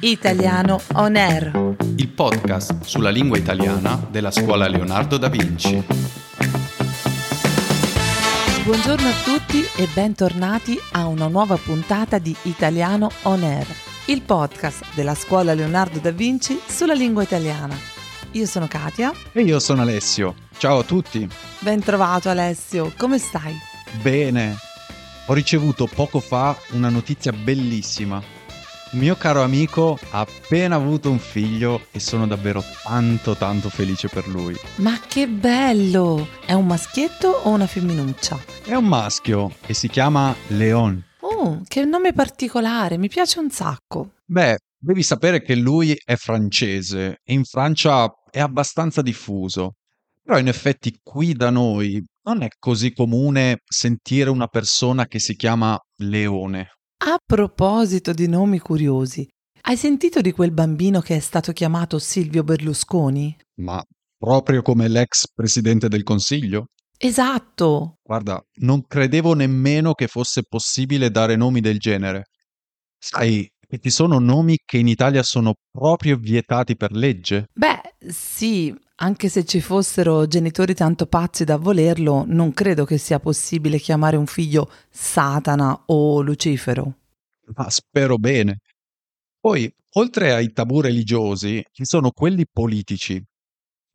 Italiano On Air. il podcast sulla lingua italiana della scuola Leonardo da Vinci. Buongiorno a tutti e bentornati a una nuova puntata di Italiano On Air, il podcast della scuola Leonardo da Vinci sulla lingua italiana. Io sono Katia. E io sono Alessio. Ciao a tutti. Ben trovato Alessio, come stai? Bene. Ho ricevuto poco fa una notizia bellissima. Mio caro amico ha appena avuto un figlio e sono davvero tanto tanto felice per lui. Ma che bello! È un maschietto o una femminuccia? È un maschio e si chiama Leon. Oh, che nome particolare, mi piace un sacco. Beh, devi sapere che lui è francese e in Francia è abbastanza diffuso. Però in effetti qui da noi non è così comune sentire una persona che si chiama Leone. A proposito di nomi curiosi, hai sentito di quel bambino che è stato chiamato Silvio Berlusconi? Ma proprio come l'ex presidente del Consiglio? Esatto! Guarda, non credevo nemmeno che fosse possibile dare nomi del genere. Sai che ci sono nomi che in Italia sono proprio vietati per legge? Beh, sì, anche se ci fossero genitori tanto pazzi da volerlo, non credo che sia possibile chiamare un figlio Satana o Lucifero. Ma spero bene. Poi, oltre ai tabù religiosi, ci sono quelli politici.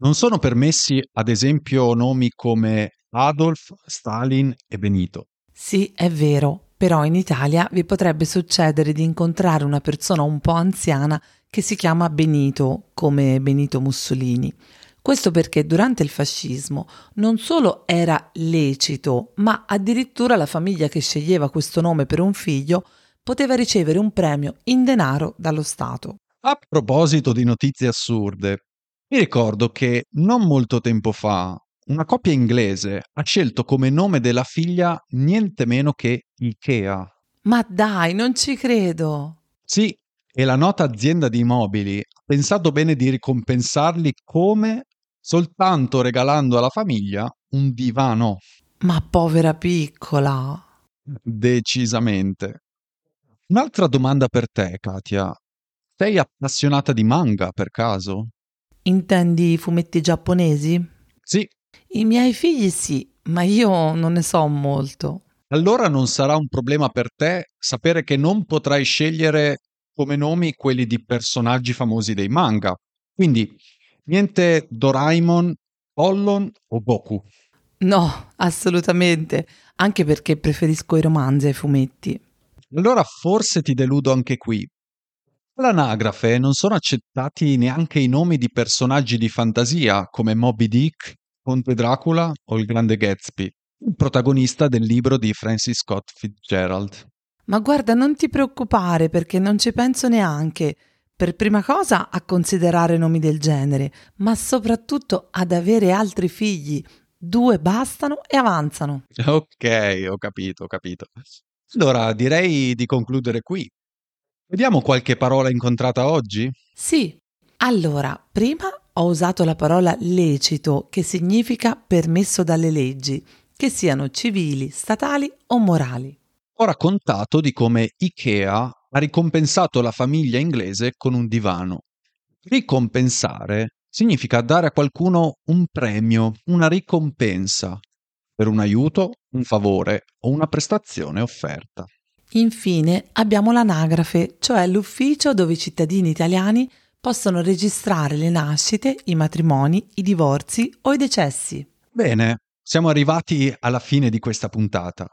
Non sono permessi, ad esempio, nomi come Adolf, Stalin e Benito. Sì, è vero, però in Italia vi potrebbe succedere di incontrare una persona un po' anziana che si chiama Benito, come Benito Mussolini. Questo perché durante il fascismo non solo era lecito, ma addirittura la famiglia che sceglieva questo nome per un figlio poteva ricevere un premio in denaro dallo Stato. A proposito di notizie assurde, mi ricordo che non molto tempo fa una coppia inglese ha scelto come nome della figlia niente meno che Ikea. Ma dai, non ci credo! Sì, e la nota azienda di immobili ha pensato bene di ricompensarli come soltanto regalando alla famiglia un divano. Ma povera piccola! Decisamente. Un'altra domanda per te, Katia. Sei appassionata di manga per caso? Intendi i fumetti giapponesi? Sì. I miei figli sì, ma io non ne so molto. Allora non sarà un problema per te sapere che non potrai scegliere come nomi quelli di personaggi famosi dei manga. Quindi niente Doraemon, Pollon o Goku. No, assolutamente, anche perché preferisco i romanzi ai fumetti. Allora forse ti deludo anche qui. All'anagrafe non sono accettati neanche i nomi di personaggi di fantasia come Moby Dick, Conte Dracula o il Grande Gatsby, il protagonista del libro di Francis Scott Fitzgerald. Ma guarda, non ti preoccupare perché non ci penso neanche. Per prima cosa a considerare nomi del genere, ma soprattutto ad avere altri figli. Due bastano e avanzano. Ok, ho capito, ho capito. Allora direi di concludere qui. Vediamo qualche parola incontrata oggi? Sì. Allora, prima ho usato la parola lecito, che significa permesso dalle leggi, che siano civili, statali o morali. Ho raccontato di come Ikea ha ricompensato la famiglia inglese con un divano. Ricompensare significa dare a qualcuno un premio, una ricompensa per un aiuto, un favore o una prestazione offerta. Infine abbiamo l'anagrafe, cioè l'ufficio dove i cittadini italiani possono registrare le nascite, i matrimoni, i divorzi o i decessi. Bene, siamo arrivati alla fine di questa puntata.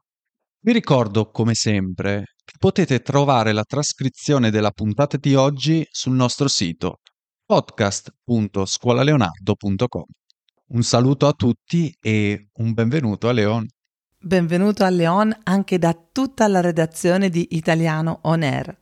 Vi ricordo, come sempre, che potete trovare la trascrizione della puntata di oggi sul nostro sito podcast.scuolaleonardo.com. Un saluto a tutti e un benvenuto a Leon. Benvenuto a Leon anche da tutta la redazione di Italiano On Air.